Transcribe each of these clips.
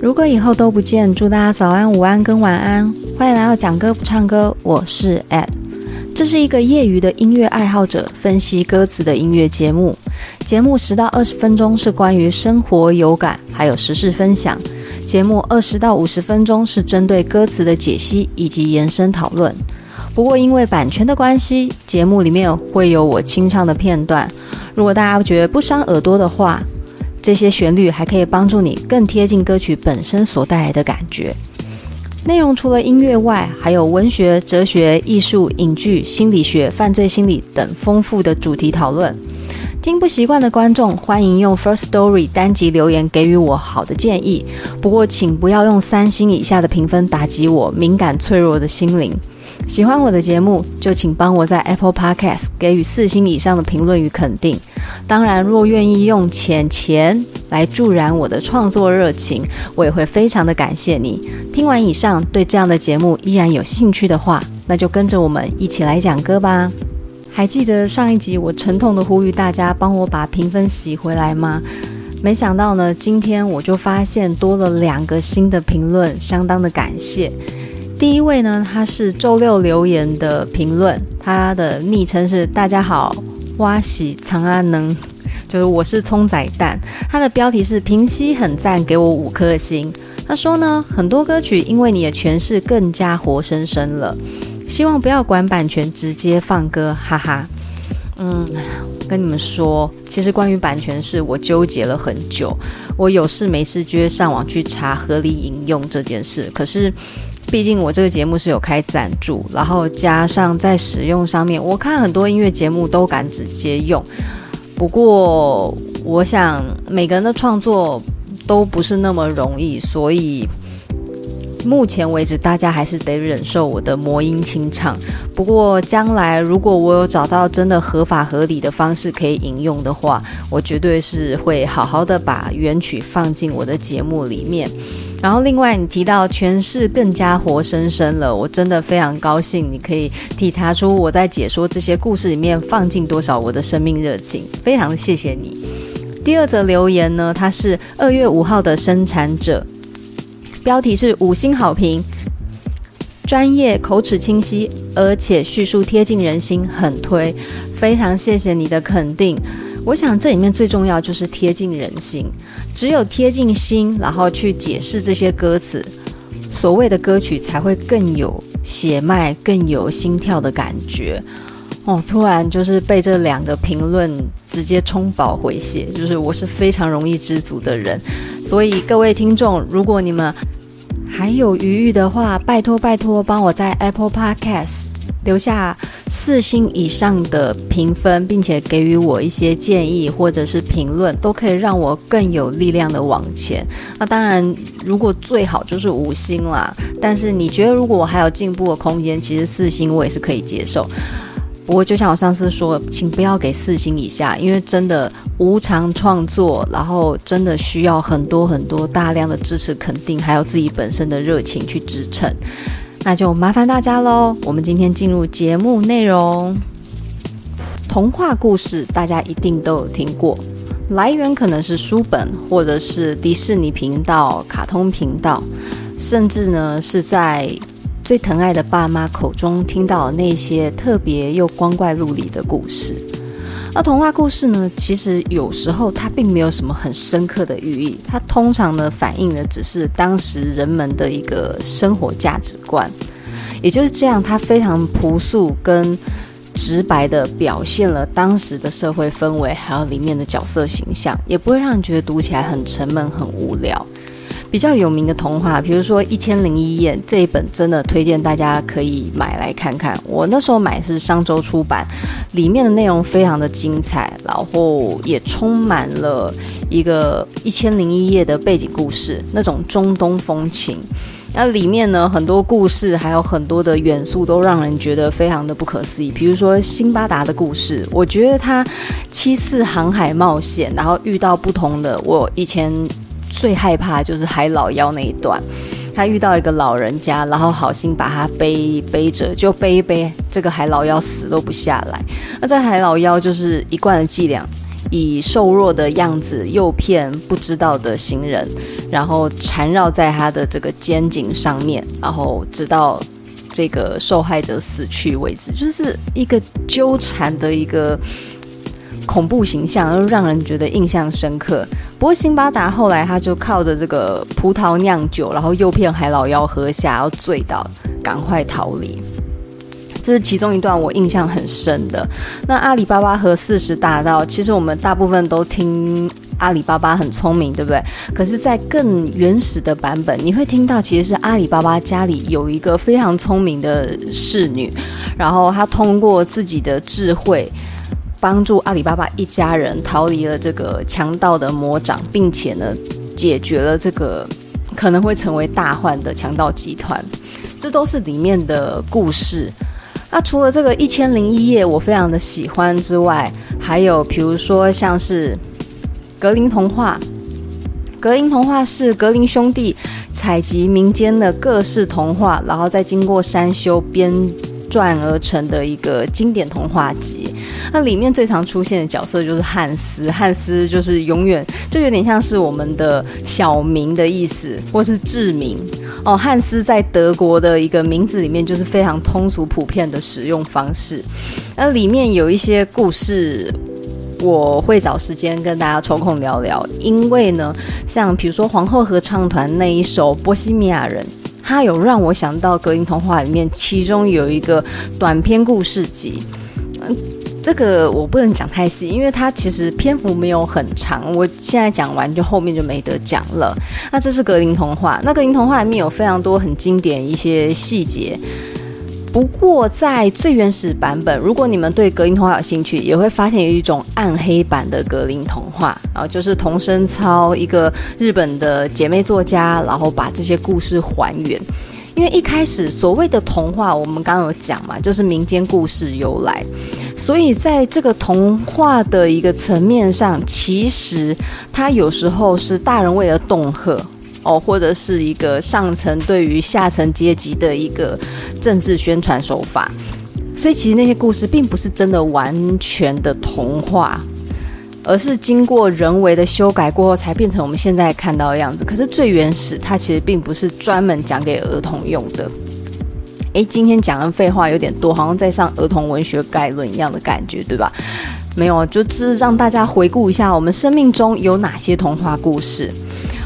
如果以后都不见，祝大家早安、午安跟晚安。欢迎来到讲歌不唱歌，我是 Ed。这是一个业余的音乐爱好者分析歌词的音乐节目。节目十到二十分钟是关于生活有感，还有时事分享。节目二十到五十分钟是针对歌词的解析以及延伸讨论。不过因为版权的关系，节目里面会有我清唱的片段。如果大家觉得不伤耳朵的话，这些旋律还可以帮助你更贴近歌曲本身所带来的感觉。内容除了音乐外，还有文学、哲学、艺术、影剧、心理学、犯罪心理等丰富的主题讨论。听不习惯的观众，欢迎用 First Story 单集留言给予我好的建议。不过，请不要用三星以下的评分打击我敏感脆弱的心灵。喜欢我的节目，就请帮我在 Apple Podcast 给予四星以上的评论与肯定。当然，若愿意用钱钱来助燃我的创作热情，我也会非常的感谢你。听完以上，对这样的节目依然有兴趣的话，那就跟着我们一起来讲歌吧。还记得上一集我沉痛的呼吁大家帮我把评分洗回来吗？没想到呢，今天我就发现多了两个新的评论，相当的感谢。第一位呢，他是周六留言的评论，他的昵称是“大家好，挖喜长安能”，就是我是葱仔蛋。他的标题是“平息很赞，给我五颗星”。他说呢，很多歌曲因为你的诠释更加活生生了，希望不要管版权，直接放歌，哈哈。嗯，跟你们说，其实关于版权事，我纠结了很久。我有事没事就会上网去查合理引用这件事，可是。毕竟我这个节目是有开赞助，然后加上在使用上面，我看很多音乐节目都敢直接用。不过，我想每个人的创作都不是那么容易，所以。目前为止，大家还是得忍受我的魔音清唱。不过，将来如果我有找到真的合法合理的方式可以引用的话，我绝对是会好好的把原曲放进我的节目里面。然后，另外你提到诠释更加活生生了，我真的非常高兴，你可以体察出我在解说这些故事里面放进多少我的生命热情，非常谢谢你。第二则留言呢，它是二月五号的生产者。标题是五星好评，专业、口齿清晰，而且叙述贴近人心，很推。非常谢谢你的肯定。我想这里面最重要就是贴近人心，只有贴近心，然后去解释这些歌词，所谓的歌曲才会更有血脉，更有心跳的感觉。哦，突然就是被这两个评论直接冲饱回血，就是我是非常容易知足的人，所以各位听众，如果你们还有余裕的话，拜托拜托，帮我在 Apple Podcast 留下四星以上的评分，并且给予我一些建议或者是评论，都可以让我更有力量的往前。那当然，如果最好就是五星啦，但是你觉得如果我还有进步的空间，其实四星我也是可以接受。不过，就像我上次说，请不要给四星以下，因为真的无偿创作，然后真的需要很多很多大量的支持肯定，还有自己本身的热情去支撑。那就麻烦大家喽。我们今天进入节目内容。童话故事大家一定都有听过，来源可能是书本，或者是迪士尼频道、卡通频道，甚至呢是在。最疼爱的爸妈口中听到那些特别又光怪陆离的故事，而童话故事呢，其实有时候它并没有什么很深刻的寓意，它通常呢反映的只是当时人们的一个生活价值观，也就是这样，它非常朴素跟直白地表现了当时的社会氛围，还有里面的角色形象，也不会让人觉得读起来很沉闷、很无聊。比较有名的童话，比如说《一千零一夜》这一本，真的推荐大家可以买来看看。我那时候买是商周出版，里面的内容非常的精彩，然后也充满了一个《一千零一夜》的背景故事，那种中东风情。那里面呢，很多故事还有很多的元素都让人觉得非常的不可思议。比如说辛巴达的故事，我觉得他七次航海冒险，然后遇到不同的我以前。最害怕就是海老妖那一段，他遇到一个老人家，然后好心把他背背着，就背一背，这个海老妖死都不下来。那这海老妖就是一贯的伎俩，以瘦弱的样子诱骗不知道的行人，然后缠绕在他的这个肩颈上面，然后直到这个受害者死去为止，就是一个纠缠的一个恐怖形象，又让人觉得印象深刻。不过辛巴达后来他就靠着这个葡萄酿酒，然后诱骗海老妖喝下，然后醉倒，赶快逃离。这是其中一段我印象很深的。那阿里巴巴和四十大盗，其实我们大部分都听阿里巴巴很聪明，对不对？可是，在更原始的版本，你会听到其实是阿里巴巴家里有一个非常聪明的侍女，然后她通过自己的智慧，帮助阿里巴巴一家人逃离了这个强盗的魔掌，并且呢，解决了这个可能会成为大患的强盗集团。这都是里面的故事。那除了这个《一千零一夜》我非常的喜欢之外，还有比如说像是格林童话。格林童话是格林兄弟采集民间的各式童话，然后再经过删修编转而成的一个经典童话集。那里面最常出现的角色就是汉斯，汉斯就是永远就有点像是我们的小明的意思，或是志明。哦，汉斯在德国的一个名字里面就是非常通俗普遍的使用方式。那里面有一些故事，我会找时间跟大家抽空聊聊。因为呢，像比如说皇后合唱团那一首《波西米亚人》，它有让我想到格林童话里面其中有一个短篇故事集。嗯。这个我不能讲太细，因为它其实篇幅没有很长。我现在讲完就后面就没得讲了。那这是格林童话，那格林童话里面有非常多很经典一些细节。不过在最原始版本，如果你们对格林童话有兴趣，也会发现有一种暗黑版的格林童话，啊就是桐生操一个日本的姐妹作家，然后把这些故事还原。因为一开始所谓的童话，我们刚刚有讲嘛，就是民间故事由来。所以在这个童话的一个层面上，其实它有时候是大人为了恫吓哦，或者是一个上层对于下层阶级的一个政治宣传手法。所以其实那些故事并不是真的完全的童话，而是经过人为的修改过后才变成我们现在看到的样子。可是最原始，它其实并不是专门讲给儿童用的。诶，今天讲的废话有点多，好像在上儿童文学概论一样的感觉，对吧？没有，就是让大家回顾一下我们生命中有哪些童话故事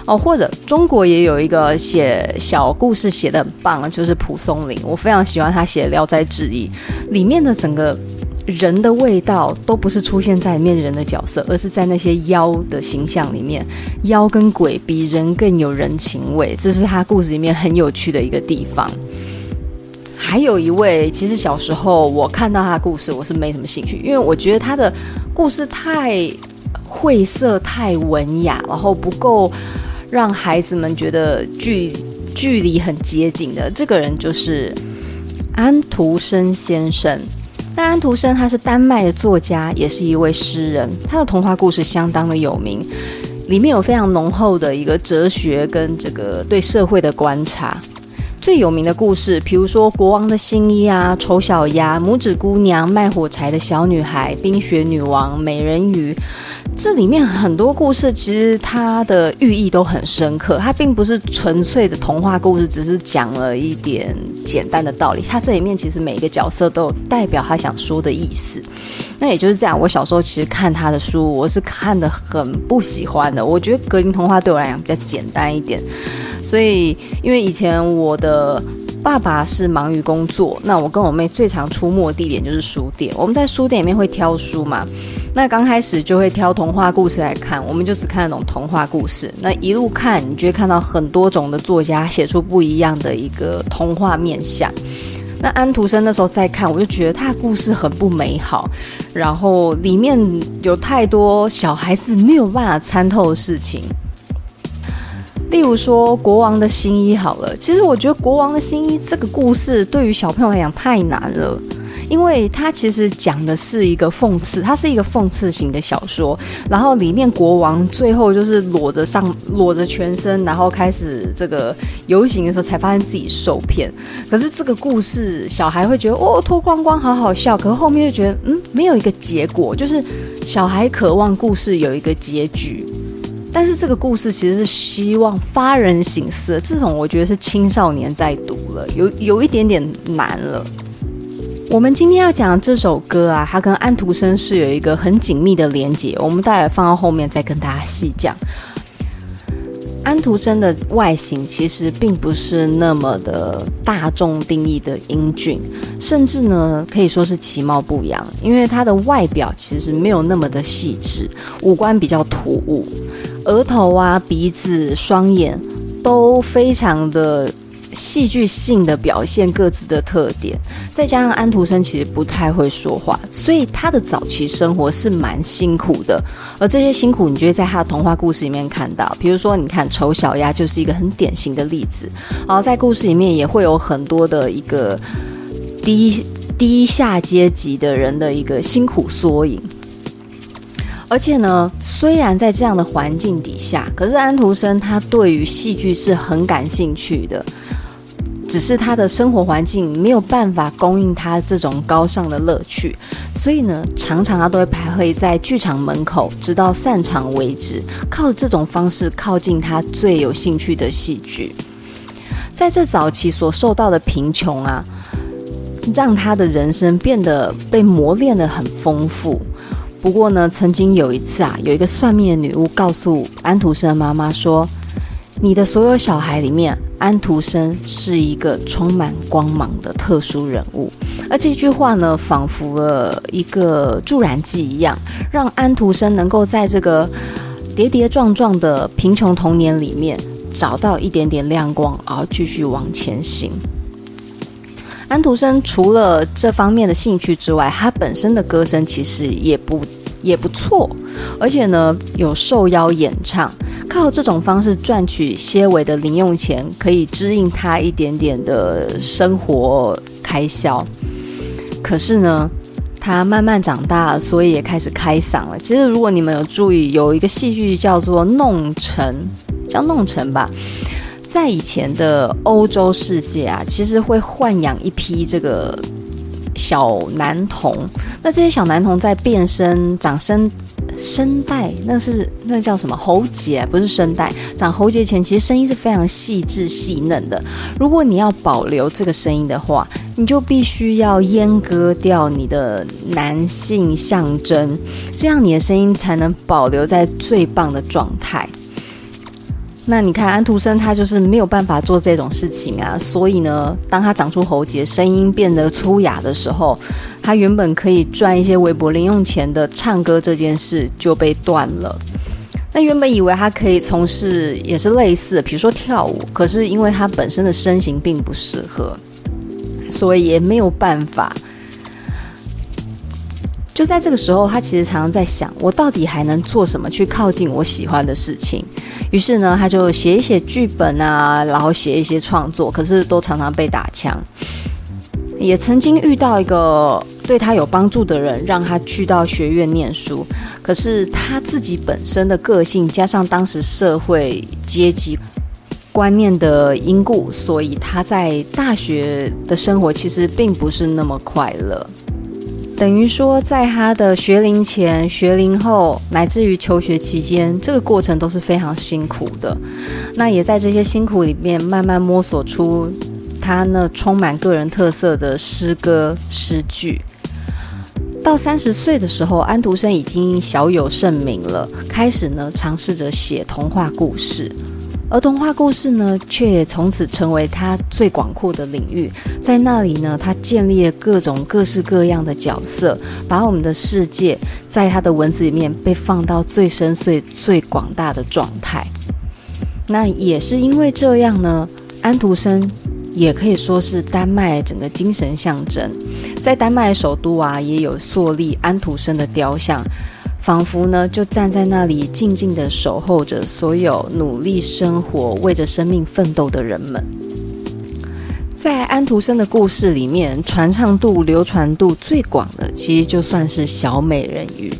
哦，或者中国也有一个写小故事写的很棒，就是蒲松龄，我非常喜欢他写《聊斋志异》，里面的整个人的味道都不是出现在里面人的角色，而是在那些妖的形象里面，妖跟鬼比人更有人情味，这是他故事里面很有趣的一个地方。还有一位，其实小时候我看到他的故事，我是没什么兴趣，因为我觉得他的故事太晦涩、太文雅，然后不够让孩子们觉得距距离很接近的。这个人就是安徒生先生。那安徒生他是丹麦的作家，也是一位诗人，他的童话故事相当的有名，里面有非常浓厚的一个哲学跟这个对社会的观察。最有名的故事，比如说《国王的新衣》啊，《丑小鸭》、《拇指姑娘》、《卖火柴的小女孩》、《冰雪女王》、《美人鱼》，这里面很多故事其实它的寓意都很深刻，它并不是纯粹的童话故事，只是讲了一点简单的道理。它这里面其实每一个角色都有代表他想说的意思。那也就是这样，我小时候其实看他的书，我是看得很不喜欢的。我觉得格林童话对我来讲比较简单一点。所以，因为以前我的爸爸是忙于工作，那我跟我妹最常出没的地点就是书店。我们在书店里面会挑书嘛，那刚开始就会挑童话故事来看，我们就只看那种童话故事。那一路看，你就会看到很多种的作家写出不一样的一个童话面相。那安徒生那时候在看，我就觉得他的故事很不美好，然后里面有太多小孩子没有办法参透的事情。例如说，国王的新衣好了，其实我觉得国王的新衣这个故事对于小朋友来讲太难了，因为它其实讲的是一个讽刺，它是一个讽刺型的小说。然后里面国王最后就是裸着上裸着全身，然后开始这个游行的时候，才发现自己受骗。可是这个故事，小孩会觉得哦，脱光光好好笑，可是后面就觉得嗯，没有一个结果，就是小孩渴望故事有一个结局。但是这个故事其实是希望发人省思，这种我觉得是青少年在读了，有有一点点难了。我们今天要讲这首歌啊，它跟安徒生是有一个很紧密的连接，我们待会放到后面再跟大家细讲。安徒生的外形其实并不是那么的大众定义的英俊，甚至呢可以说是其貌不扬，因为他的外表其实没有那么的细致，五官比较突兀。额头啊、鼻子、双眼都非常的戏剧性的表现各自的特点，再加上安徒生其实不太会说话，所以他的早期生活是蛮辛苦的。而这些辛苦，你就会在他的童话故事里面看到，比如说，你看《丑小鸭》就是一个很典型的例子。然后在故事里面也会有很多的一个低低下阶级的人的一个辛苦缩影。而且呢，虽然在这样的环境底下，可是安徒生他对于戏剧是很感兴趣的，只是他的生活环境没有办法供应他这种高尚的乐趣，所以呢，常常他都会徘徊在剧场门口，直到散场为止，靠这种方式靠近他最有兴趣的戏剧。在这早期所受到的贫穷啊，让他的人生变得被磨练得很丰富。不过呢，曾经有一次啊，有一个算命的女巫告诉安徒生妈妈说：“你的所有小孩里面，安徒生是一个充满光芒的特殊人物。”而这句话呢，仿佛了一个助燃剂一样，让安徒生能够在这个跌跌撞撞的贫穷童年里面找到一点点亮光，而继续往前行。安徒生除了这方面的兴趣之外，他本身的歌声其实也不也不错，而且呢有受邀演唱，靠这种方式赚取些微的零用钱，可以支应他一点点的生活开销。可是呢，他慢慢长大，所以也开始开嗓了。其实如果你们有注意，有一个戏剧叫做《弄臣》，叫《弄臣》吧。在以前的欧洲世界啊，其实会豢养一批这个小男童。那这些小男童在变声、长声、声带，那是那叫什么喉结？不是声带，长喉结前，其实声音是非常细致细嫩的。如果你要保留这个声音的话，你就必须要阉割掉你的男性象征，这样你的声音才能保留在最棒的状态。那你看，安徒生他就是没有办法做这种事情啊，所以呢，当他长出喉结，声音变得粗哑的时候，他原本可以赚一些微薄零用钱的唱歌这件事就被断了。那原本以为他可以从事也是类似的，比如说跳舞，可是因为他本身的身形并不适合，所以也没有办法。就在这个时候，他其实常常在想，我到底还能做什么去靠近我喜欢的事情？于是呢，他就写一写剧本啊，然后写一些创作，可是都常常被打枪。也曾经遇到一个对他有帮助的人，让他去到学院念书，可是他自己本身的个性加上当时社会阶级观念的因故，所以他在大学的生活其实并不是那么快乐。等于说，在他的学龄前、学龄后，乃至于求学期间，这个过程都是非常辛苦的。那也在这些辛苦里面，慢慢摸索出他那充满个人特色的诗歌诗句。到三十岁的时候，安徒生已经小有盛名了，开始呢尝试着写童话故事。而童话故事呢，却也从此成为他最广阔的领域。在那里呢，他建立了各种各式各样的角色，把我们的世界在他的文字里面被放到最深邃、最广大的状态。那也是因为这样呢，安徒生也可以说是丹麦整个精神象征。在丹麦首都啊，也有树立安徒生的雕像。仿佛呢，就站在那里，静静地守候着所有努力生活、为着生命奋斗的人们。在安徒生的故事里面，传唱度、流传度最广的，其实就算是小美人鱼。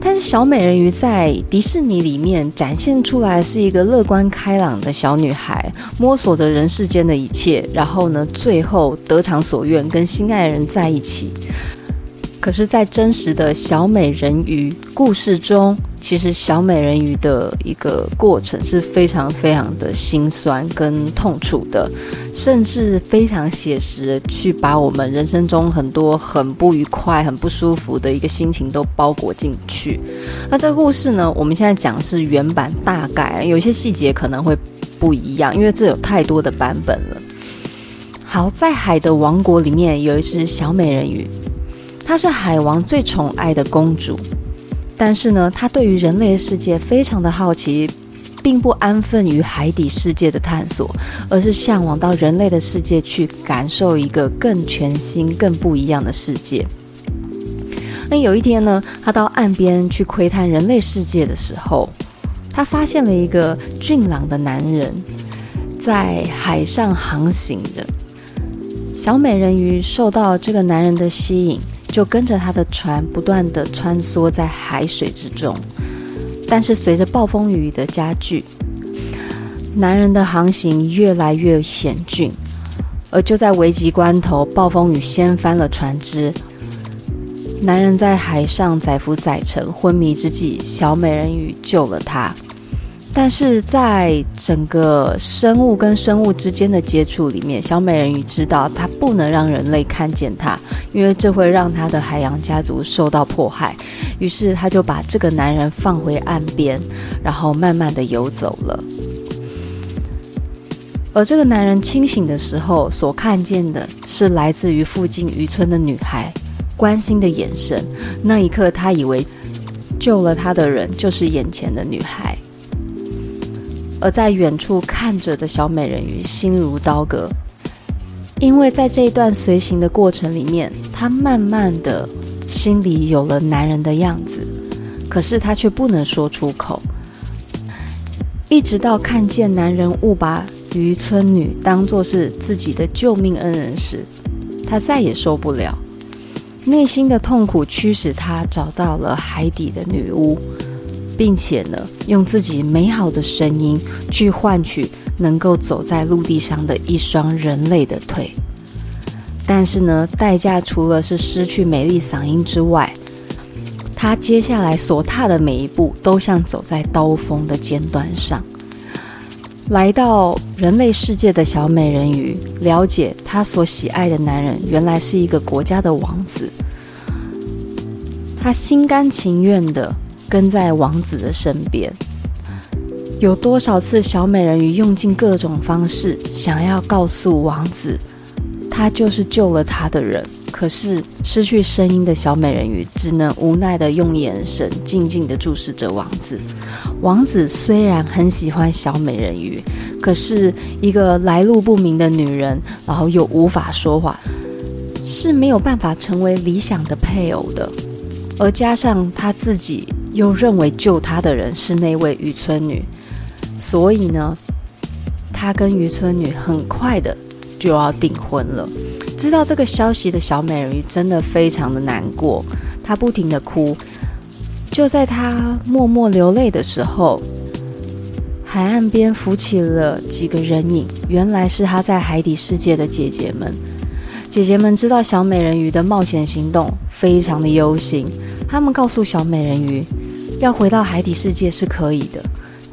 但是小美人鱼在迪士尼里面展现出来是一个乐观开朗的小女孩，摸索着人世间的一切，然后呢，最后得偿所愿，跟心爱人在一起。可是，在真实的小美人鱼故事中，其实小美人鱼的一个过程是非常非常的心酸跟痛楚的，甚至非常写实去把我们人生中很多很不愉快、很不舒服的一个心情都包裹进去。那这个故事呢，我们现在讲的是原版，大概有一些细节可能会不一样，因为这有太多的版本了。好，在海的王国里面有一只小美人鱼。她是海王最宠爱的公主，但是呢，她对于人类世界非常的好奇，并不安分于海底世界的探索，而是向往到人类的世界去感受一个更全新、更不一样的世界。那有一天呢，她到岸边去窥探人类世界的时候，她发现了一个俊朗的男人在海上航行着。小美人鱼受到这个男人的吸引。就跟着他的船不断地穿梭在海水之中，但是随着暴风雨的加剧，男人的航行越来越险峻，而就在危急关头，暴风雨掀翻了船只，男人在海上载浮载沉，昏迷之际，小美人鱼救了他。但是在整个生物跟生物之间的接触里面，小美人鱼知道她不能让人类看见她，因为这会让她的海洋家族受到迫害。于是，她就把这个男人放回岸边，然后慢慢的游走了。而这个男人清醒的时候，所看见的是来自于附近渔村的女孩关心的眼神。那一刻，他以为救了他的人就是眼前的女孩。而在远处看着的小美人鱼心如刀割，因为在这一段随行的过程里面，她慢慢的心里有了男人的样子，可是她却不能说出口。一直到看见男人误把渔村女当作是自己的救命恩人时，她再也受不了，内心的痛苦驱使她找到了海底的女巫。并且呢，用自己美好的声音去换取能够走在陆地上的一双人类的腿。但是呢，代价除了是失去美丽嗓音之外，他接下来所踏的每一步都像走在刀锋的尖端上。来到人类世界的小美人鱼，了解她所喜爱的男人原来是一个国家的王子，她心甘情愿的。跟在王子的身边，有多少次小美人鱼用尽各种方式想要告诉王子，他就是救了他的人。可是失去声音的小美人鱼只能无奈的用眼神静静的注视着王子。王子虽然很喜欢小美人鱼，可是一个来路不明的女人，然后又无法说话，是没有办法成为理想的配偶的。而加上他自己。又认为救他的人是那位渔村女，所以呢，他跟渔村女很快的就要订婚了。知道这个消息的小美人鱼真的非常的难过，她不停的哭。就在她默默流泪的时候，海岸边浮起了几个人影，原来是她在海底世界的姐姐们。姐姐们知道小美人鱼的冒险行动，非常的忧心。他们告诉小美人鱼，要回到海底世界是可以的。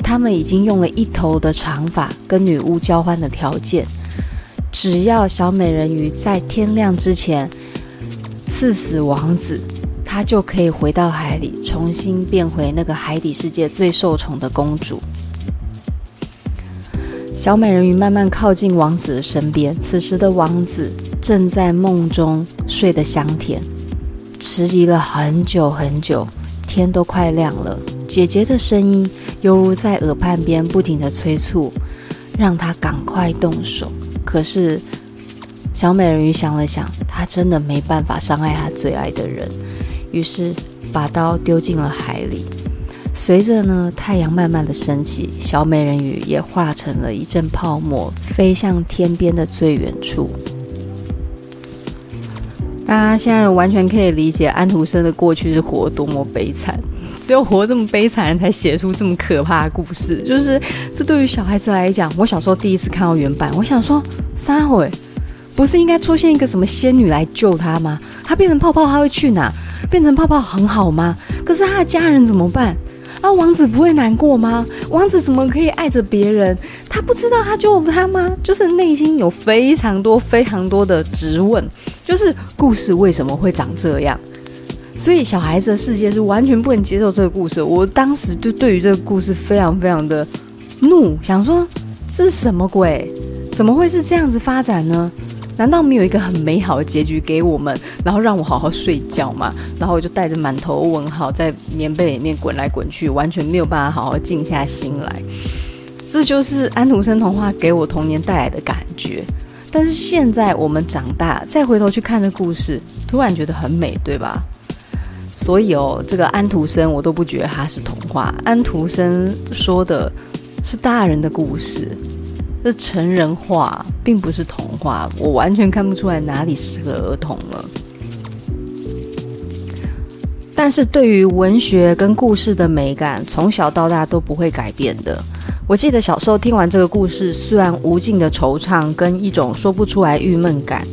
他们已经用了一头的长发跟女巫交换的条件，只要小美人鱼在天亮之前刺死王子，她就可以回到海里，重新变回那个海底世界最受宠的公主。小美人鱼慢慢靠近王子的身边，此时的王子正在梦中睡得香甜。迟疑了很久很久，天都快亮了，姐姐的声音犹如在耳畔边不停地催促，让她赶快动手。可是小美人鱼想了想，她真的没办法伤害她最爱的人，于是把刀丢进了海里。随着呢太阳慢慢的升起，小美人鱼也化成了一阵泡沫，飞向天边的最远处。大家现在完全可以理解安徒生的过去是活多么悲惨，只有活这么悲惨才写出这么可怕的故事。就是这对于小孩子来讲，我小时候第一次看到原版，我想说，三回不是应该出现一个什么仙女来救他吗？他变成泡泡，他会去哪？变成泡泡很好吗？可是他的家人怎么办？啊，王子不会难过吗？王子怎么可以爱着别人？他不知道他救了他吗？就是内心有非常多非常多的质问。就是故事为什么会长这样？所以小孩子的世界是完全不能接受这个故事。我当时就对于这个故事非常非常的怒，想说这是什么鬼？怎么会是这样子发展呢？难道没有一个很美好的结局给我们，然后让我好好睡觉吗？然后我就带着满头问号在棉被里面滚来滚去，完全没有办法好好静下心来。这就是安徒生童话给我童年带来的感觉。但是现在我们长大，再回头去看这故事，突然觉得很美，对吧？所以哦，这个安徒生我都不觉得他是童话。安徒生说的是大人的故事，是成人话，并不是童话。我完全看不出来哪里适合儿童了。但是对于文学跟故事的美感，从小到大都不会改变的。我记得小时候听完这个故事，虽然无尽的惆怅跟一种说不出来郁闷感，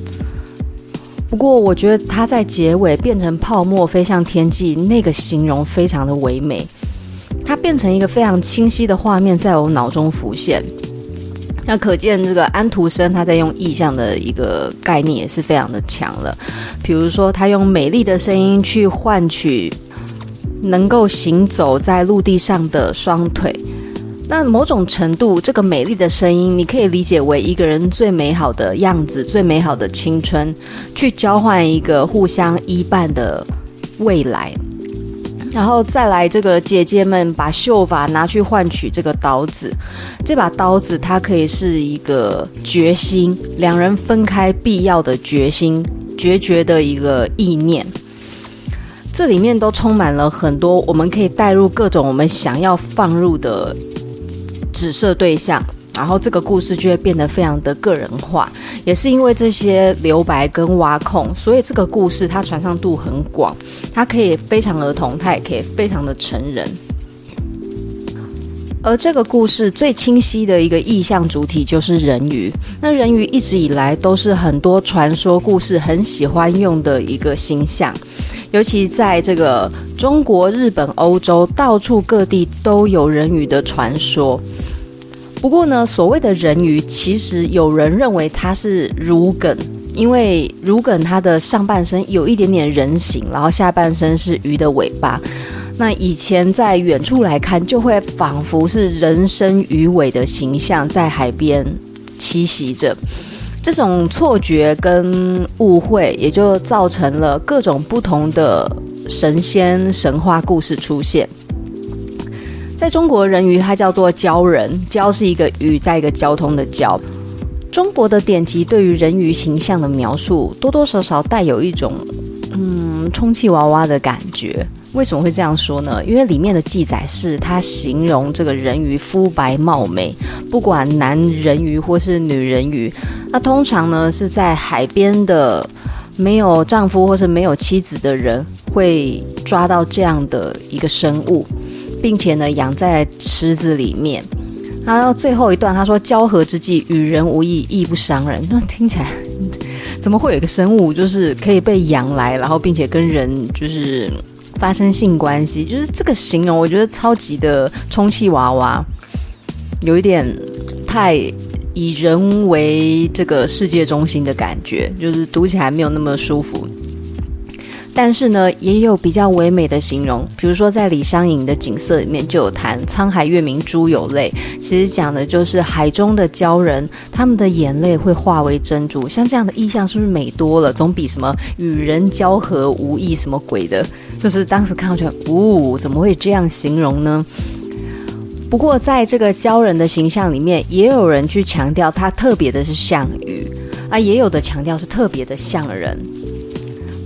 不过我觉得它在结尾变成泡沫飞向天际，那个形容非常的唯美，它变成一个非常清晰的画面在我脑中浮现。那可见这个安徒生他在用意象的一个概念也是非常的强了，比如说他用美丽的声音去换取能够行走在陆地上的双腿。那某种程度，这个美丽的声音，你可以理解为一个人最美好的样子、最美好的青春，去交换一个互相依伴的未来。然后再来，这个姐姐们把秀发拿去换取这个刀子，这把刀子它可以是一个决心，两人分开必要的决心，决绝的一个意念。这里面都充满了很多我们可以带入各种我们想要放入的。指涉对象，然后这个故事就会变得非常的个人化。也是因为这些留白跟挖空，所以这个故事它传唱度很广，它可以非常儿童，它也可以非常的成人。而这个故事最清晰的一个意象主体就是人鱼。那人鱼一直以来都是很多传说故事很喜欢用的一个形象，尤其在这个中国、日本、欧洲，到处各地都有人鱼的传说。不过呢，所谓的人鱼，其实有人认为它是如梗，因为如梗它的上半身有一点点人形，然后下半身是鱼的尾巴。那以前在远处来看，就会仿佛是人身鱼尾的形象在海边栖息着。这种错觉跟误会，也就造成了各种不同的神仙神话故事出现。在中国，人鱼它叫做交人，交是一个鱼，在一个交通的交。中国的典籍对于人鱼形象的描述，多多少少带有一种嗯充气娃娃的感觉。为什么会这样说呢？因为里面的记载是它形容这个人鱼肤白貌美，不管男人鱼或是女人鱼，那通常呢是在海边的没有丈夫或是没有妻子的人会抓到这样的一个生物。并且呢，养在池子里面。然后最后一段，他说：“交合之际，与人无异，亦不伤人。”那听起来，怎么会有一个生物，就是可以被养来，然后并且跟人就是发生性关系？就是这个形容，我觉得超级的充气娃娃，有一点太以人为这个世界中心的感觉，就是读起来没有那么舒服。但是呢，也有比较唯美的形容，比如说在李商隐的《景色》里面就有谈“沧海月明珠有泪”，其实讲的就是海中的鲛人，他们的眼泪会化为珍珠。像这样的意象是不是美多了？总比什么与人交合无异什么鬼的，就是当时看到觉得，呜、哦，怎么会这样形容呢？不过在这个鲛人的形象里面，也有人去强调他特别的是像鱼，啊，也有的强调是特别的像人。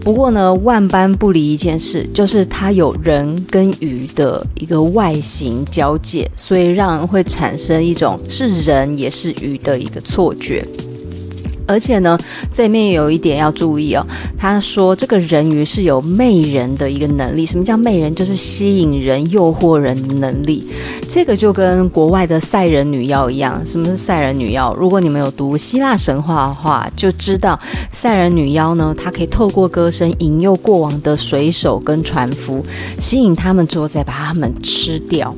不过呢，万般不离一件事，就是它有人跟鱼的一个外形交界，所以让人会产生一种是人也是鱼的一个错觉。而且呢，这里面有一点要注意哦。他说，这个人鱼是有媚人的一个能力。什么叫媚人？就是吸引人、诱惑人的能力。这个就跟国外的赛人女妖一样。什么是赛人女妖？如果你们有读希腊神话的话，就知道赛人女妖呢，她可以透过歌声引诱过往的水手跟船夫，吸引他们之后再把他们吃掉。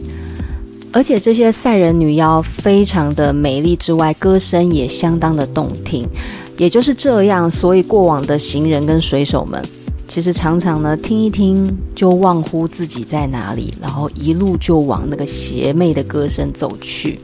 而且这些赛人女妖非常的美丽之外，歌声也相当的动听。也就是这样，所以过往的行人跟水手们，其实常常呢听一听就忘乎自己在哪里，然后一路就往那个邪魅的歌声走去。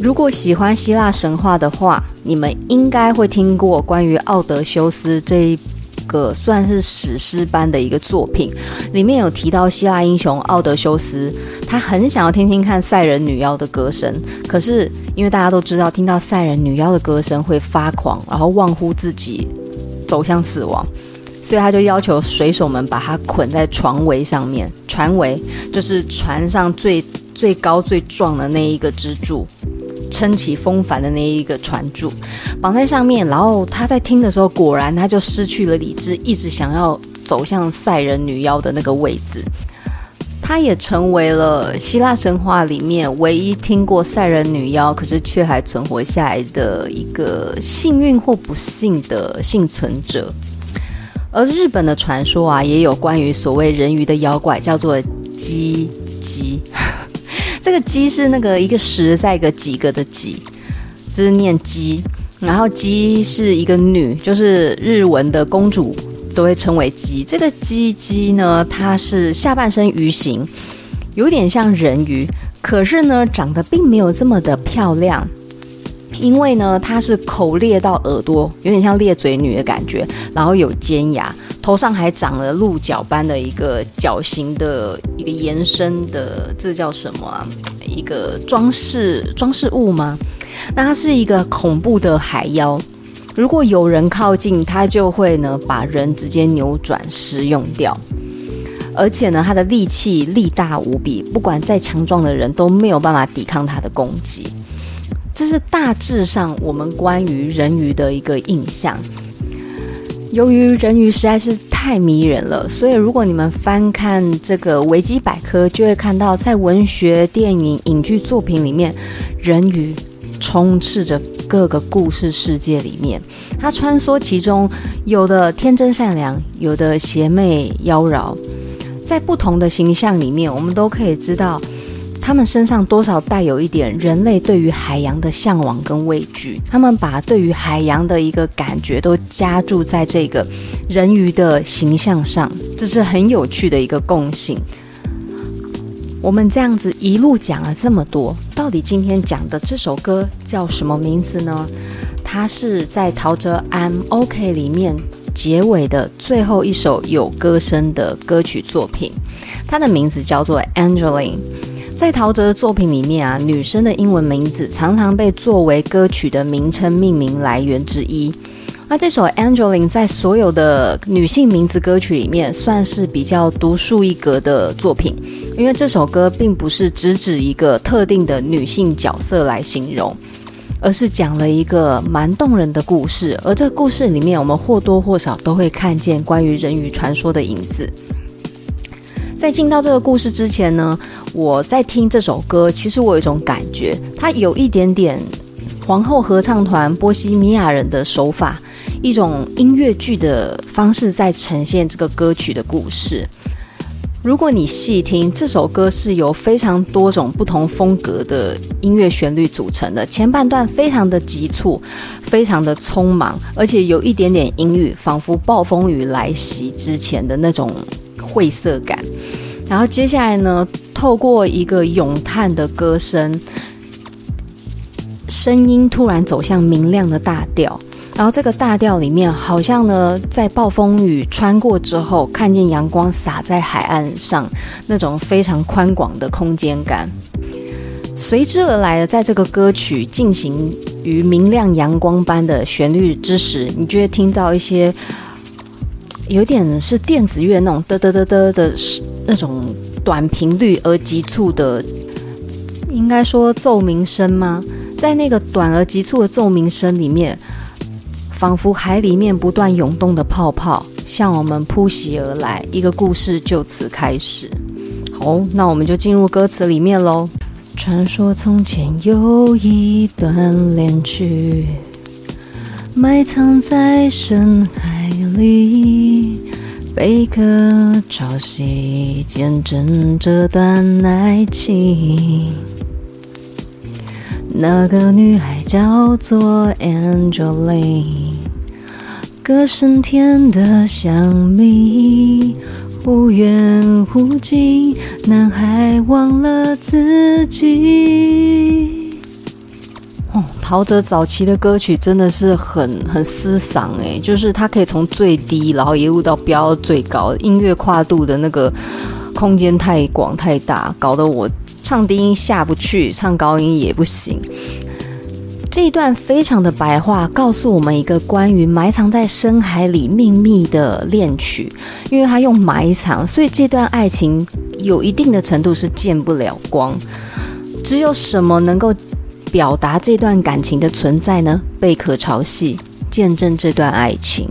如果喜欢希腊神话的话，你们应该会听过关于奥德修斯这一。个算是史诗般的一个作品，里面有提到希腊英雄奥德修斯，他很想要听听看赛人女妖的歌声，可是因为大家都知道，听到赛人女妖的歌声会发狂，然后忘乎自己，走向死亡，所以他就要求水手们把他捆在船桅上面，船桅就是船上最最高最壮的那一个支柱。撑起风帆的那一个船柱，绑在上面，然后他在听的时候，果然他就失去了理智，一直想要走向赛人女妖的那个位置。他也成为了希腊神话里面唯一听过赛人女妖，可是却还存活下来的一个幸运或不幸的幸存者。而日本的传说啊，也有关于所谓人鱼的妖怪，叫做姬姬。这个姬是那个一个十再一个几个的几，这是念姬。然后姬是一个女，就是日文的公主都会称为姬。这个姬姬呢，它是下半身鱼形，有点像人鱼，可是呢，长得并没有这么的漂亮。因为呢，它是口裂到耳朵，有点像裂嘴女的感觉，然后有尖牙，头上还长了鹿角般的一个角形的一个延伸的，这叫什么啊？一个装饰装饰物吗？那它是一个恐怖的海妖，如果有人靠近，它就会呢把人直接扭转食用掉，而且呢，它的力气力大无比，不管再强壮的人都没有办法抵抗它的攻击。这是大致上我们关于人鱼的一个印象。由于人鱼实在是太迷人了，所以如果你们翻看这个维基百科，就会看到在文学、电影、影剧作品里面，人鱼充斥着各个故事世界里面。它穿梭其中，有的天真善良，有的邪魅妖娆，在不同的形象里面，我们都可以知道。他们身上多少带有一点人类对于海洋的向往跟畏惧，他们把对于海洋的一个感觉都加注在这个人鱼的形象上，这是很有趣的一个共性。我们这样子一路讲了这么多，到底今天讲的这首歌叫什么名字呢？它是在陶喆《I'm OK》里面结尾的最后一首有歌声的歌曲作品，它的名字叫做 Angeline。在陶喆的作品里面啊，女生的英文名字常常被作为歌曲的名称命名来源之一。那这首《Angeline》在所有的女性名字歌曲里面，算是比较独树一格的作品，因为这首歌并不是只指一个特定的女性角色来形容，而是讲了一个蛮动人的故事。而这故事里面，我们或多或少都会看见关于人鱼传说的影子。在进到这个故事之前呢，我在听这首歌，其实我有一种感觉，它有一点点皇后合唱团、波西米亚人的手法，一种音乐剧的方式在呈现这个歌曲的故事。如果你细听，这首歌是由非常多种不同风格的音乐旋律组成的，前半段非常的急促，非常的匆忙，而且有一点点阴郁，仿佛暴风雨来袭之前的那种。晦涩感，然后接下来呢，透过一个咏叹的歌声，声音突然走向明亮的大调，然后这个大调里面，好像呢，在暴风雨穿过之后，看见阳光洒在海岸上，那种非常宽广的空间感。随之而来的，在这个歌曲进行于明亮阳光般的旋律之时，你就会听到一些。有点是电子乐那种嘚嘚嘚嘚的那种短频率而急促的，应该说奏鸣声吗？在那个短而急促的奏鸣声里面，仿佛海里面不断涌动的泡泡向我们扑袭而来，一个故事就此开始。好，那我们就进入歌词里面喽。传说从前有一段恋曲，埋藏在深海里，贝壳潮汐见证这段爱情。那个女孩叫做 Angeline，歌声甜得像蜜。忽远忽近，男孩忘了自己。陶喆早期的歌曲真的是很很嘶嗓诶，就是他可以从最低，然后一路到飙到最高，音乐跨度的那个空间太广太大，搞得我唱低音下不去，唱高音也不行。这一段非常的白话，告诉我们一个关于埋藏在深海里秘密的恋曲。因为他用埋藏，所以这段爱情有一定的程度是见不了光。只有什么能够表达这段感情的存在呢？贝壳潮汐见证这段爱情，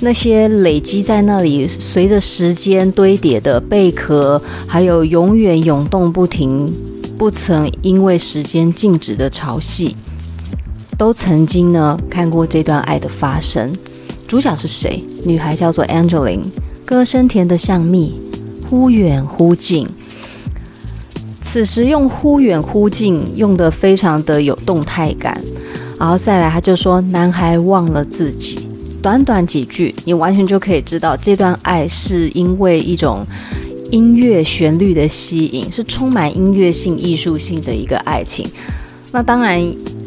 那些累积在那里，随着时间堆叠的贝壳，还有永远涌动不停、不曾因为时间静止的潮汐。都曾经呢看过这段爱的发生，主角是谁？女孩叫做 Angeline，歌声甜得像蜜，忽远忽近。此时用忽远忽近用得非常的有动态感，然后再来他就说男孩忘了自己，短短几句你完全就可以知道这段爱是因为一种音乐旋律的吸引，是充满音乐性、艺术性的一个爱情。那当然。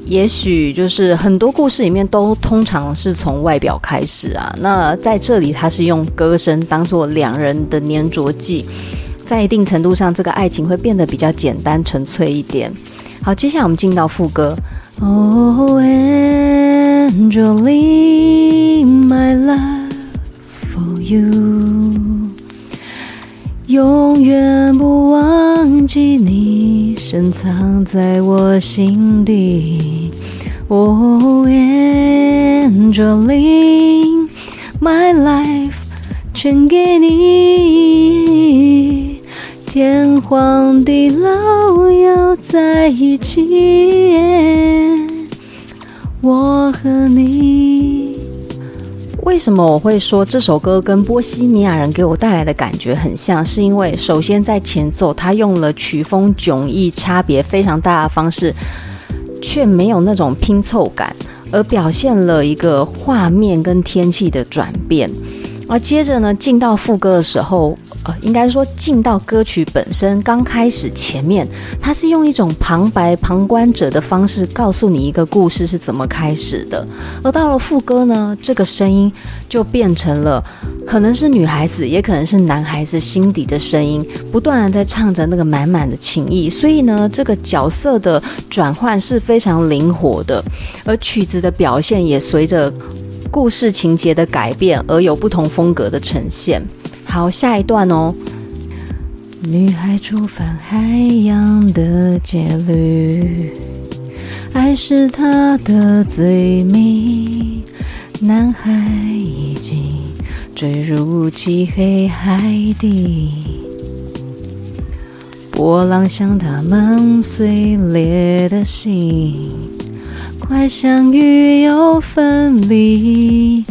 也许就是很多故事里面都通常是从外表开始啊，那在这里他是用歌声当做两人的粘着剂，在一定程度上，这个爱情会变得比较简单纯粹一点。好，接下来我们进到副歌。Oh, Angeline, my love for you. 永远不忘记你，深藏在我心底。Oh, Angeline, my life 全给你，天荒地老要在一起，我和你。为什么我会说这首歌跟《波西米亚人》给我带来的感觉很像？是因为首先在前奏，他用了曲风迥异、差别非常大的方式，却没有那种拼凑感，而表现了一个画面跟天气的转变。而接着呢，进到副歌的时候。呃，应该说进到歌曲本身刚开始前面，它是用一种旁白、旁观者的方式告诉你一个故事是怎么开始的。而到了副歌呢，这个声音就变成了可能是女孩子，也可能是男孩子心底的声音，不断的在唱着那个满满的情意。所以呢，这个角色的转换是非常灵活的，而曲子的表现也随着故事情节的改变而有不同风格的呈现。好，下一段哦。女孩触犯海洋的戒律，爱是她的罪名。男孩已经坠入漆黑海底，波浪向他们碎裂的心，快相遇又分离。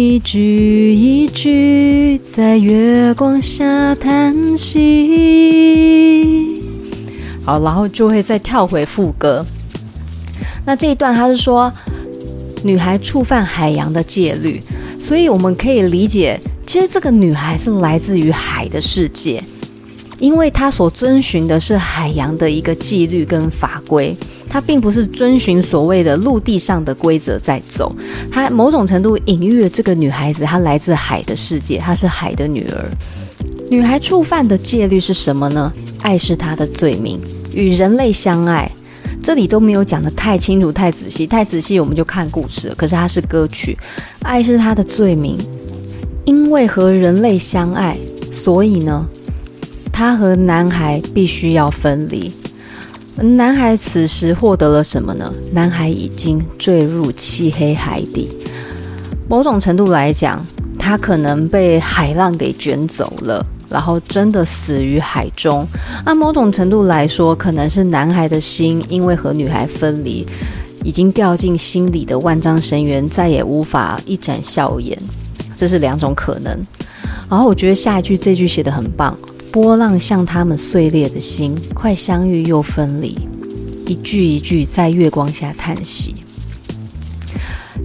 一句一句在月光下叹息。好，然后就会再跳回副歌。那这一段他是说，女孩触犯海洋的戒律，所以我们可以理解，其实这个女孩是来自于海的世界，因为她所遵循的是海洋的一个纪律跟法规。她并不是遵循所谓的陆地上的规则在走，她某种程度隐喻了这个女孩子，她来自海的世界，她是海的女儿。女孩触犯的戒律是什么呢？爱是她的罪名，与人类相爱。这里都没有讲得太清楚、太仔细，太仔细我们就看故事。可是它是歌曲，爱是她的罪名，因为和人类相爱，所以呢，他和男孩必须要分离。男孩此时获得了什么呢？男孩已经坠入漆黑海底。某种程度来讲，他可能被海浪给卷走了，然后真的死于海中。按某种程度来说，可能是男孩的心因为和女孩分离，已经掉进心里的万丈深渊，再也无法一展笑颜。这是两种可能。然后我觉得下一句这句写得很棒。波浪像他们碎裂的心，快相遇又分离，一句一句在月光下叹息，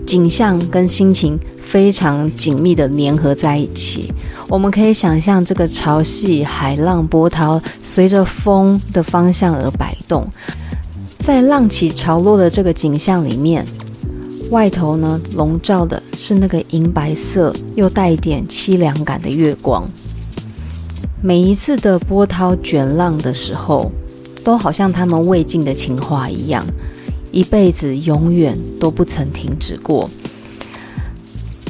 景象跟心情非常紧密的粘合在一起。我们可以想象这个潮汐、海浪、波涛随着风的方向而摆动，在浪起潮落的这个景象里面，外头呢笼罩的是那个银白色又带一点凄凉感的月光。每一次的波涛卷浪的时候，都好像他们未尽的情话一样，一辈子永远都不曾停止过。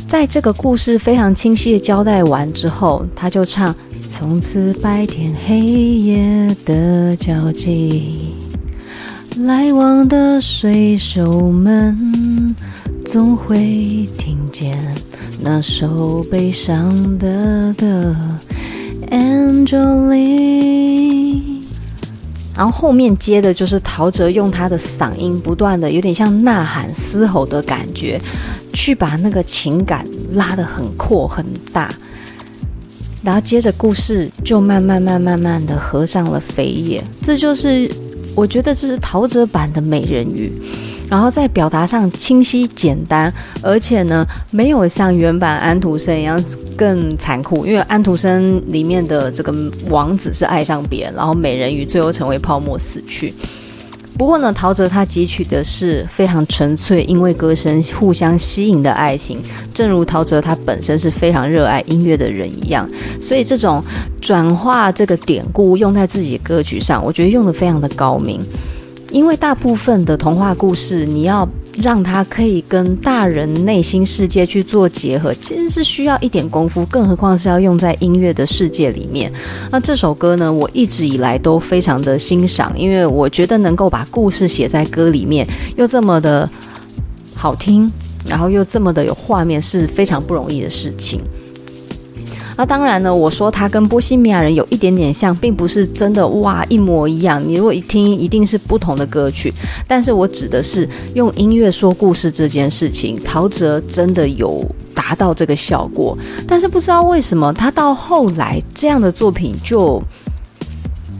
在这个故事非常清晰的交代完之后，他就唱：“从此白天黑夜的交集，来往的水手们总会听见那首悲伤的歌。” Angeline，然后后面接的就是陶喆用他的嗓音不断的，有点像呐喊、嘶吼的感觉，去把那个情感拉得很阔很大，然后接着故事就慢慢、慢、慢慢的合上了扉页。这就是我觉得这是陶喆版的美人鱼。然后在表达上清晰简单，而且呢，没有像原版安徒生一样更残酷。因为安徒生里面的这个王子是爱上别人，然后美人鱼最后成为泡沫死去。不过呢，陶喆他汲取的是非常纯粹，因为歌声互相吸引的爱情。正如陶喆他本身是非常热爱音乐的人一样，所以这种转化这个典故用在自己的歌曲上，我觉得用得非常的高明。因为大部分的童话故事，你要让它可以跟大人内心世界去做结合，其实是需要一点功夫，更何况是要用在音乐的世界里面。那这首歌呢，我一直以来都非常的欣赏，因为我觉得能够把故事写在歌里面，又这么的好听，然后又这么的有画面，是非常不容易的事情。那当然呢，我说它跟波西米亚人有一点点像，并不是真的哇一模一样。你如果一听，一定是不同的歌曲。但是我指的是用音乐说故事这件事情，陶喆真的有达到这个效果。但是不知道为什么，他到后来这样的作品就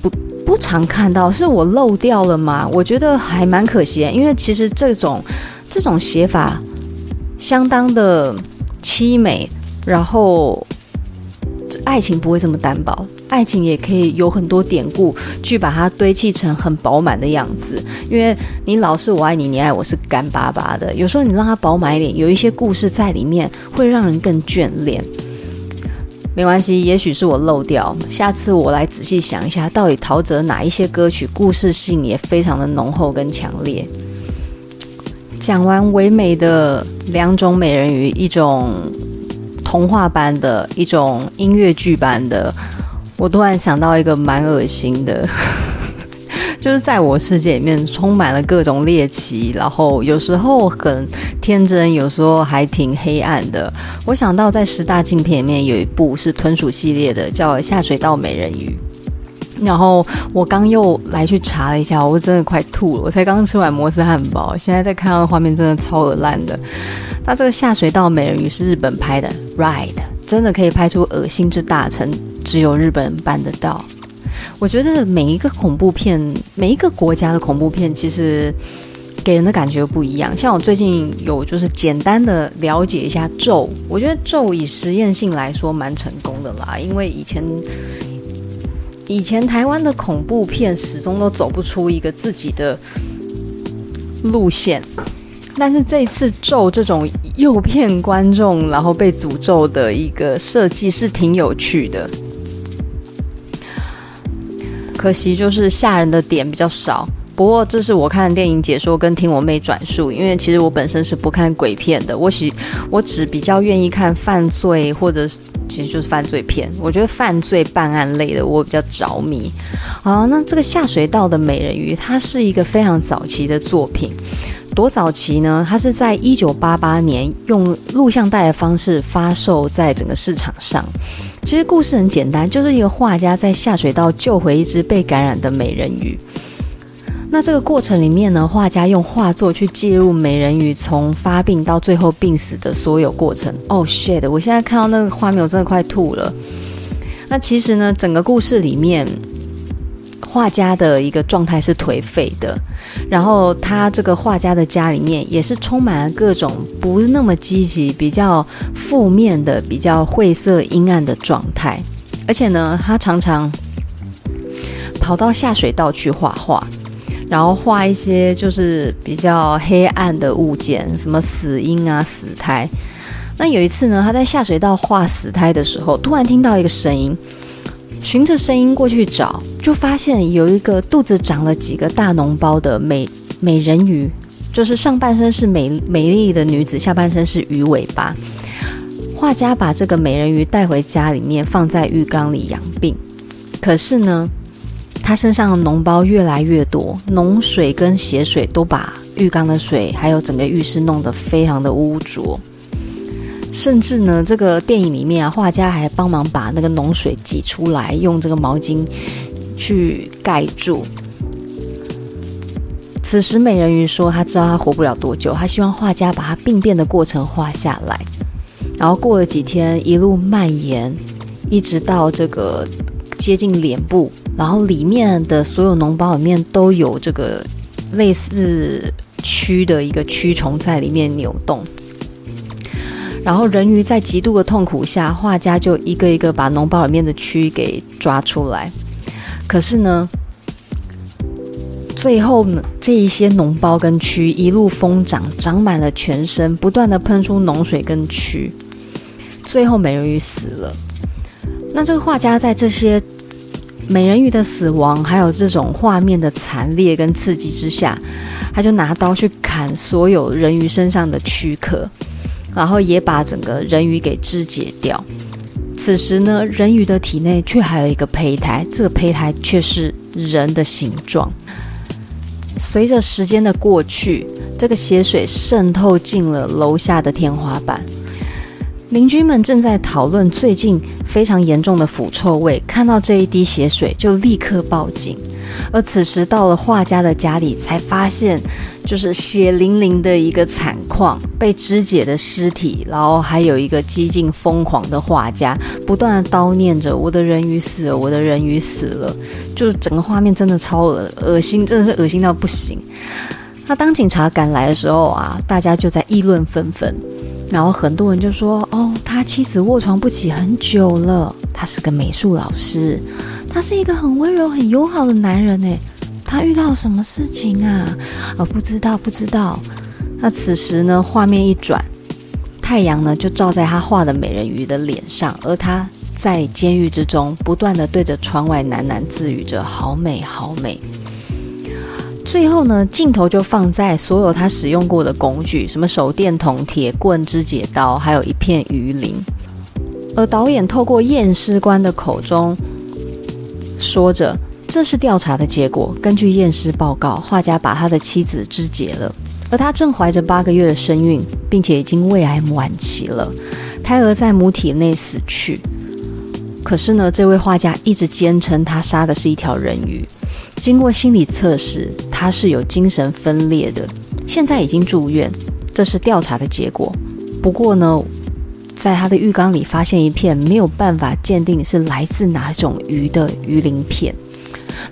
不不常看到，是我漏掉了吗？我觉得还蛮可惜，因为其实这种这种写法相当的凄美，然后。爱情不会这么单薄，爱情也可以有很多典故去把它堆砌成很饱满的样子。因为你老是我爱你，你爱我是干巴巴的。有时候你让它饱满一点，有一些故事在里面会让人更眷恋。没关系，也许是我漏掉，下次我来仔细想一下，到底陶喆哪一些歌曲故事性也非常的浓厚跟强烈。讲完唯美的两种美人鱼，一种。童话般的一种音乐剧般的，我突然想到一个蛮恶心的，就是在我世界里面充满了各种猎奇，然后有时候很天真，有时候还挺黑暗的。我想到在十大禁片里面有一部是豚鼠系列的，叫《下水道美人鱼》。然后我刚又来去查了一下，我真的快吐了。我才刚吃完摩斯汉堡，现在再看到画面，真的超恶烂的。那这个下水道美人鱼是日本拍的，Ride 真的可以拍出恶心之大成，只有日本办得到。我觉得每一个恐怖片，每一个国家的恐怖片，其实给人的感觉不一样。像我最近有就是简单的了解一下咒，我觉得咒以实验性来说蛮成功的啦，因为以前。以前台湾的恐怖片始终都走不出一个自己的路线，但是这次咒这种诱骗观众然后被诅咒的一个设计是挺有趣的，可惜就是吓人的点比较少，不过这是我看电影解说跟听我妹转述，因为其实我本身是不看鬼片的，我喜我只比较愿意看犯罪或者其实就是犯罪片。我觉得犯罪办案类的我比较着迷。好，那这个下水道的美人鱼，它是一个非常早期的作品。多早期呢？它是在一九八八年用录像带的方式发售在整个市场上。其实故事很简单，就是一个画家在下水道救回一只被感染的美人鱼。那这个过程里面呢，画家用画作去记录美人鱼从发病到最后病死的所有过程。Oh shit！我现在看到那个画面，我真的快吐了。那其实呢，整个故事里面。画家的一个状态是颓废的，然后他这个画家的家里面也是充满了各种不那么积极、比较负面的、比较晦涩阴暗的状态，而且呢，他常常跑到下水道去画画，然后画一些就是比较黑暗的物件，什么死婴啊、死胎。那有一次呢，他在下水道画死胎的时候，突然听到一个声音。循着声音过去找，就发现有一个肚子长了几个大脓包的美美人鱼，就是上半身是美美丽的女子，下半身是鱼尾巴。画家把这个美人鱼带回家里面，放在浴缸里养病。可是呢，他身上的脓包越来越多，脓水跟血水都把浴缸的水还有整个浴室弄得非常的污浊。甚至呢，这个电影里面啊，画家还帮忙把那个脓水挤出来，用这个毛巾去盖住。此时，美人鱼说：“她知道她活不了多久，她希望画家把她病变的过程画下来。”然后过了几天，一路蔓延，一直到这个接近脸部，然后里面的所有脓包里面都有这个类似蛆的一个蛆虫在里面扭动。然后人鱼在极度的痛苦下，画家就一个一个把脓包里面的蛆给抓出来。可是呢，最后呢，这一些脓包跟蛆一路疯长，长满了全身，不断的喷出脓水跟蛆。最后美人鱼死了。那这个画家在这些美人鱼的死亡，还有这种画面的惨烈跟刺激之下，他就拿刀去砍所有人鱼身上的躯壳。然后也把整个人鱼给肢解掉。此时呢，人鱼的体内却还有一个胚胎，这个胚胎却是人的形状。随着时间的过去，这个血水渗透进了楼下的天花板。邻居们正在讨论最近非常严重的腐臭味，看到这一滴血水就立刻报警。而此时到了画家的家里，才发现就是血淋淋的一个惨况，被肢解的尸体，然后还有一个几近疯狂的画家，不断的叨念着“我的人鱼死了，我的人鱼死了”，就是整个画面真的超恶恶心，真的是恶心到不行。那当警察赶来的时候啊，大家就在议论纷纷，然后很多人就说：“哦，他妻子卧床不起很久了，他是个美术老师。”他是一个很温柔、很友好的男人诶，他遇到什么事情啊？啊，不知道，不知道。那此时呢，画面一转，太阳呢就照在他画的美人鱼的脸上，而他在监狱之中不断地对着窗外喃喃自语着：“好美，好美。”最后呢，镜头就放在所有他使用过的工具，什么手电筒、铁棍、肢解刀，还有一片鱼鳞。而导演透过验尸官的口中。说着，这是调查的结果。根据验尸报告，画家把他的妻子肢解了，而他正怀着八个月的身孕，并且已经胃癌晚期了，胎儿在母体内死去。可是呢，这位画家一直坚称他杀的是一条人鱼。经过心理测试，他是有精神分裂的，现在已经住院。这是调查的结果。不过呢，在他的浴缸里发现一片没有办法鉴定是来自哪种鱼的鱼鳞片，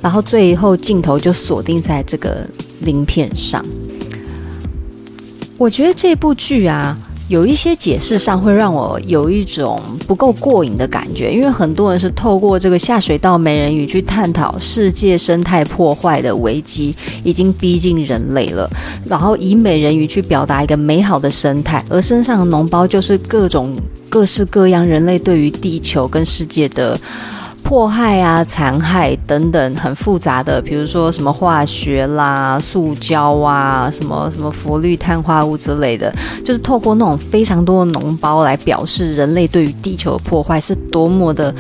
然后最后镜头就锁定在这个鳞片上。我觉得这部剧啊。有一些解释上会让我有一种不够过瘾的感觉，因为很多人是透过这个下水道美人鱼去探讨世界生态破坏的危机已经逼近人类了，然后以美人鱼去表达一个美好的生态，而身上的脓包就是各种各式各样人类对于地球跟世界的迫害啊、残害等等很复杂的，比如说什么化学啦、塑胶啊、什么什么氟氯碳化物之类的，就是透过那种非常多的脓包来表示人类对于地球的破坏是多么的、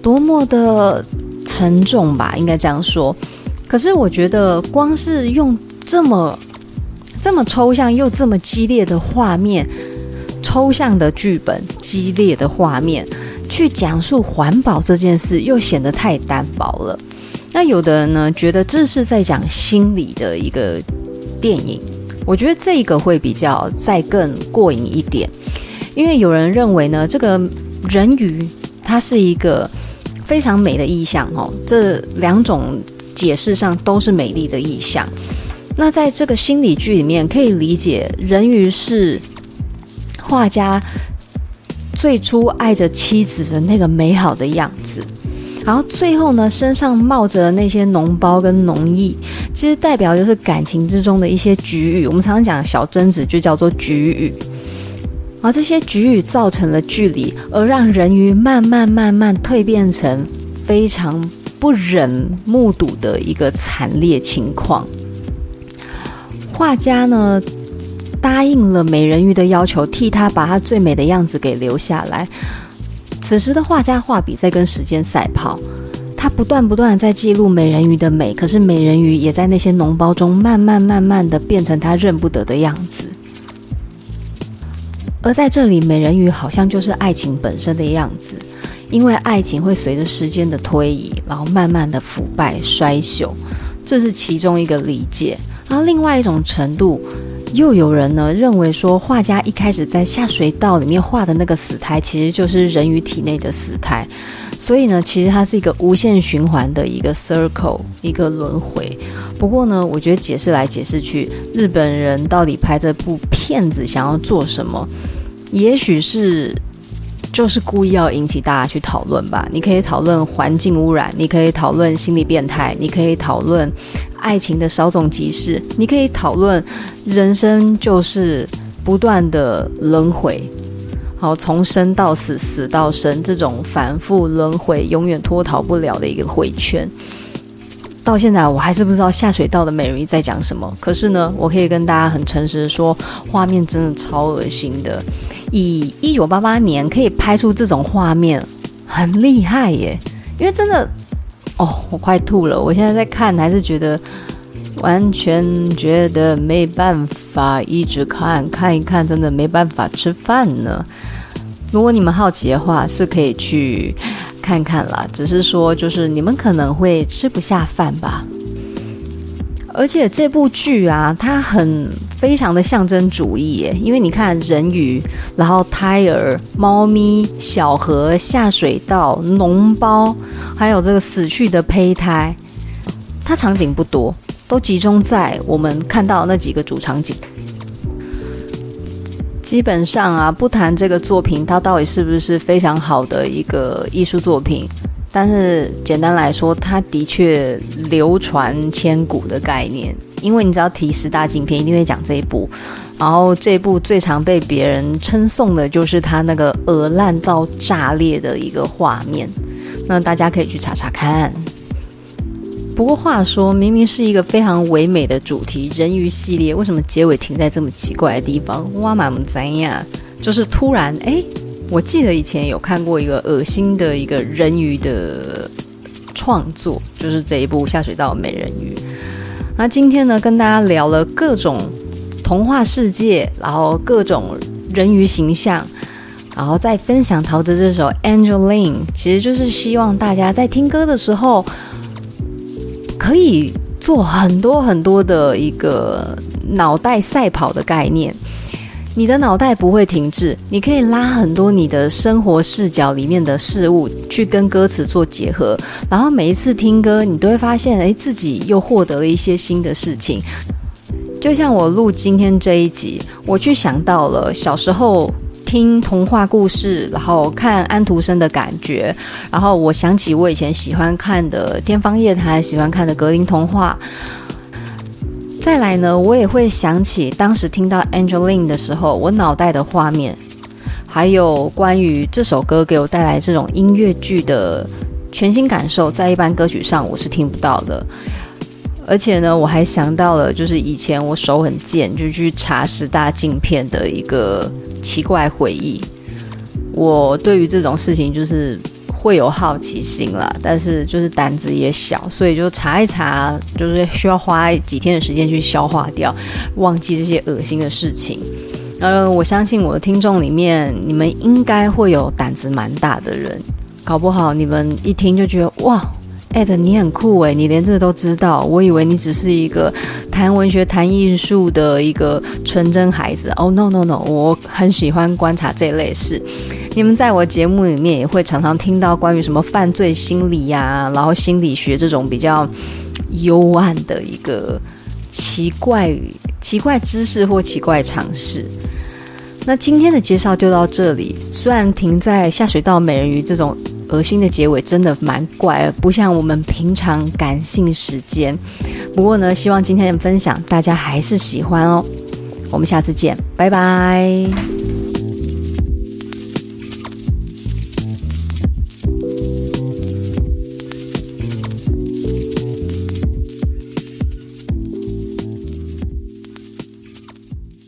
多么的沉重吧，应该这样说。可是我觉得，光是用这么这么抽象又这么激烈的画面，抽象的剧本、激烈的画面，去讲述环保这件事，又显得太单薄了。那有的人呢，觉得这是在讲心理的一个电影，我觉得这个会比较再更过瘾一点，因为有人认为呢，这个人鱼它是一个非常美的意象哦，这两种。解释上都是美丽的意象。那在这个心理剧里面，可以理解人鱼是画家最初爱着妻子的那个美好的样子。然后最后呢，身上冒着那些脓包跟脓液，其实代表就是感情之中的一些局域。我们常常讲小争执就叫做局域。而这些局域造成了距离，而让人鱼慢慢慢慢蜕变成非常。不忍目睹的一个惨烈情况。画家呢，答应了美人鱼的要求，替她把她最美的样子给留下来。此时的画家画笔在跟时间赛跑，他不断不断在记录美人鱼的美，可是美人鱼也在那些脓包中慢慢慢慢的变成他认不得的样子。而在这里，美人鱼好像就是爱情本身的样子。因为爱情会随着时间的推移，然后慢慢的腐败衰朽，这是其中一个理解。然后另外一种程度，又有人呢认为说，画家一开始在下水道里面画的那个死胎，其实就是人鱼体内的死胎。所以呢，其实它是一个无限循环的一个 circle，一个轮回。不过呢，我觉得解释来解释去，日本人到底拍这部片子想要做什么？也许是。就是故意要引起大家去讨论吧。你可以讨论环境污染，你可以讨论心理变态，你可以讨论爱情的稍纵即逝，你可以讨论人生就是不断的轮回，好，从生到死，死到生，这种反复轮回，永远脱逃不了的一个回圈。到现在我还是不知道下水道的美人鱼在讲什么。可是呢，我可以跟大家很诚实的说，画面真的超恶心的。以一九八八年可以拍出这种画面，很厉害耶！因为真的，哦，我快吐了。我现在在看，还是觉得完全觉得没办法一直看，看一看，真的没办法吃饭呢。如果你们好奇的话，是可以去。看看啦，只是说就是你们可能会吃不下饭吧。而且这部剧啊，它很非常的象征主义耶，因为你看人鱼，然后胎儿、猫咪、小河、下水道、脓包，还有这个死去的胚胎，它场景不多，都集中在我们看到那几个主场景。基本上啊，不谈这个作品，它到底是不是非常好的一个艺术作品，但是简单来说，它的确流传千古的概念。因为你只要提十大禁片，一定会讲这一部。然后这一部最常被别人称颂的就是它那个鹅烂到炸裂的一个画面。那大家可以去查查看。不过话说，明明是一个非常唯美的主题，人鱼系列，为什么结尾停在这么奇怪的地方？哇，蛮怎样？就是突然，哎，我记得以前有看过一个恶心的一个人鱼的创作，就是这一部《下水道美人鱼》。那今天呢，跟大家聊了各种童话世界，然后各种人鱼形象，然后再分享陶喆这首《Angeline》，其实就是希望大家在听歌的时候。可以做很多很多的一个脑袋赛跑的概念，你的脑袋不会停滞，你可以拉很多你的生活视角里面的事物去跟歌词做结合，然后每一次听歌，你都会发现，哎，自己又获得了一些新的事情。就像我录今天这一集，我去想到了小时候。听童话故事，然后看安徒生的感觉，然后我想起我以前喜欢看的《天方夜谭》，喜欢看的格林童话。再来呢，我也会想起当时听到《Angeline》的时候，我脑袋的画面，还有关于这首歌给我带来这种音乐剧的全新感受，在一般歌曲上我是听不到的。而且呢，我还想到了，就是以前我手很贱，就去查十大镜片的一个奇怪回忆。我对于这种事情就是会有好奇心啦，但是就是胆子也小，所以就查一查，就是需要花几天的时间去消化掉，忘记这些恶心的事情。呃，我相信我的听众里面，你们应该会有胆子蛮大的人，搞不好你们一听就觉得哇。艾特你很酷诶，你连这个都知道。我以为你只是一个谈文学、谈艺术的一个纯真孩子。Oh no no no！我很喜欢观察这类事。你们在我节目里面也会常常听到关于什么犯罪心理呀、然后心理学这种比较幽暗的一个奇怪、奇怪知识或奇怪常识。那今天的介绍就到这里，虽然停在下水道美人鱼这种。恶心的结尾真的蛮怪，不像我们平常感性时间。不过呢，希望今天的分享大家还是喜欢哦。我们下次见，拜拜。